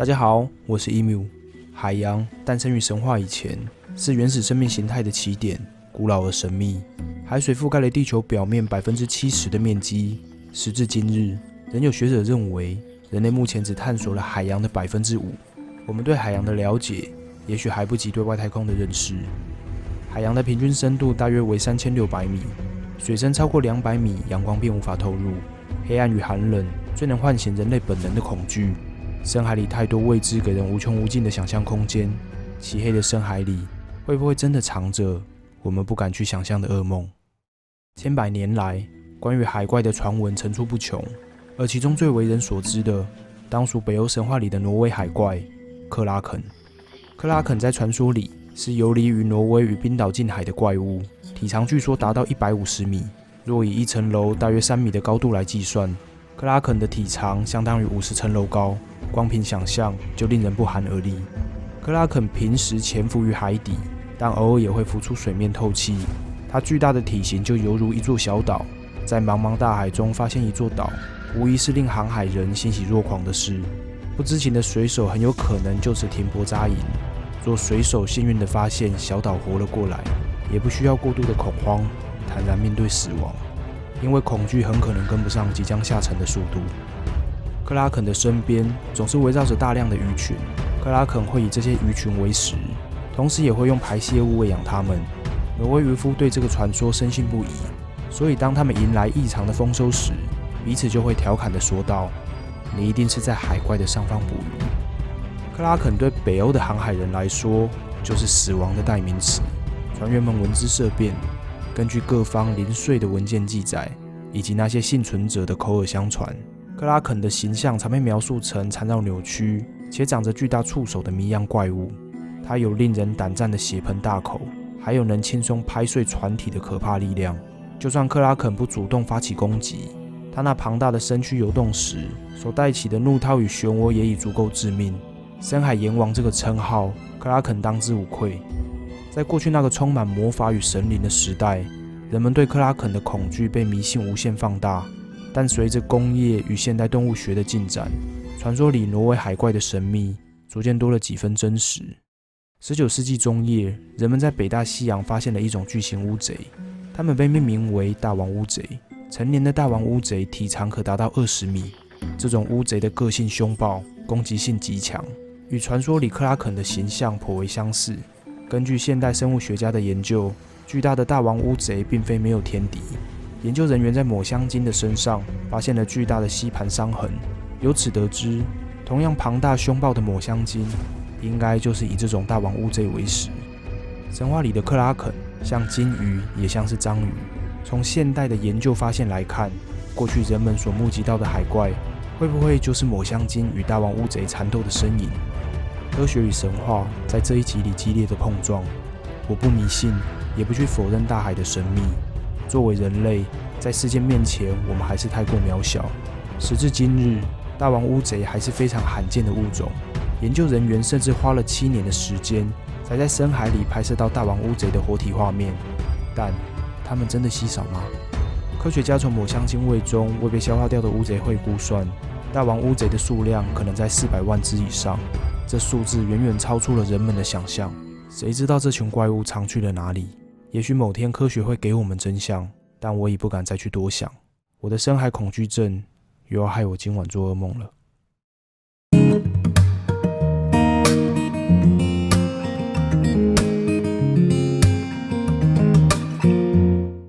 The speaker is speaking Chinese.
大家好，我是 emu。海洋诞生于神话以前，是原始生命形态的起点，古老而神秘。海水覆盖了地球表面百分之七十的面积。时至今日，仍有学者认为，人类目前只探索了海洋的百分之五。我们对海洋的了解，也许还不及对外太空的认识。海洋的平均深度大约为三千六百米，水深超过两百米，阳光便无法透入。黑暗与寒冷最能唤醒人类本能的恐惧。深海里太多未知，给人无穷无尽的想象空间。漆黑的深海里，会不会真的藏着我们不敢去想象的噩梦？千百年来，关于海怪的传闻层出不穷，而其中最为人所知的，当属北欧神话里的挪威海怪克拉肯。克拉肯在传说里是游离于挪威与冰岛近海的怪物，体长据说达到一百五十米。若以一层楼大约三米的高度来计算，克拉肯的体长相当于五十层楼高。光凭想象就令人不寒而栗。克拉肯平时潜伏于海底，但偶尔也会浮出水面透气。它巨大的体型就犹如一座小岛，在茫茫大海中发现一座岛，无疑是令航海人欣喜若狂的事。不知情的水手很有可能就此停泊扎营。若水手幸运地发现小岛活了过来，也不需要过度的恐慌，坦然面对死亡，因为恐惧很可能跟不上即将下沉的速度。克拉肯的身边总是围绕着大量的鱼群，克拉肯会以这些鱼群为食，同时也会用排泄物喂养它们。挪威渔夫对这个传说深信不疑，所以当他们迎来异常的丰收时，彼此就会调侃地说道：“你一定是在海怪的上方捕鱼。”克拉肯对北欧的航海人来说就是死亡的代名词，船员们闻之色变。根据各方零碎的文件记载，以及那些幸存者的口耳相传。克拉肯的形象常被描述成缠绕扭曲且长着巨大触手的谜样怪物。它有令人胆战的血盆大口，还有能轻松拍碎船体的可怕力量。就算克拉肯不主动发起攻击，它那庞大的身躯游动时所带起的怒涛与漩涡也已足够致命。深海阎王这个称号，克拉肯当之无愧。在过去那个充满魔法与神灵的时代，人们对克拉肯的恐惧被迷信无限放大。但随着工业与现代动物学的进展，传说里挪威海怪的神秘逐渐多了几分真实。十九世纪中叶，人们在北大西洋发现了一种巨型乌贼，它们被命名为大王乌贼。成年的大王乌贼体长可达到二十米。这种乌贼的个性凶暴，攻击性极强，与传说里克拉肯的形象颇为相似。根据现代生物学家的研究，巨大的大王乌贼并非没有天敌。研究人员在抹香鲸的身上发现了巨大的吸盘伤痕，由此得知，同样庞大凶暴的抹香鲸，应该就是以这种大王乌贼为食。神话里的克拉肯像鲸鱼，也像是章鱼。从现代的研究发现来看，过去人们所目击到的海怪，会不会就是抹香鲸与大王乌贼缠斗的身影？科学与神话在这一集里激烈的碰撞。我不迷信，也不去否认大海的神秘。作为人类，在世界面前，我们还是太过渺小。时至今日，大王乌贼还是非常罕见的物种。研究人员甚至花了七年的时间，才在深海里拍摄到大王乌贼的活体画面。但它们真的稀少吗？科学家从抹香鲸胃中未被消化掉的乌贼会估算，大王乌贼的数量可能在四百万只以上。这数字远远超出了人们的想象。谁知道这群怪物藏去了哪里？也许某天科学会给我们真相，但我已不敢再去多想。我的深海恐惧症又要害我今晚做噩梦了。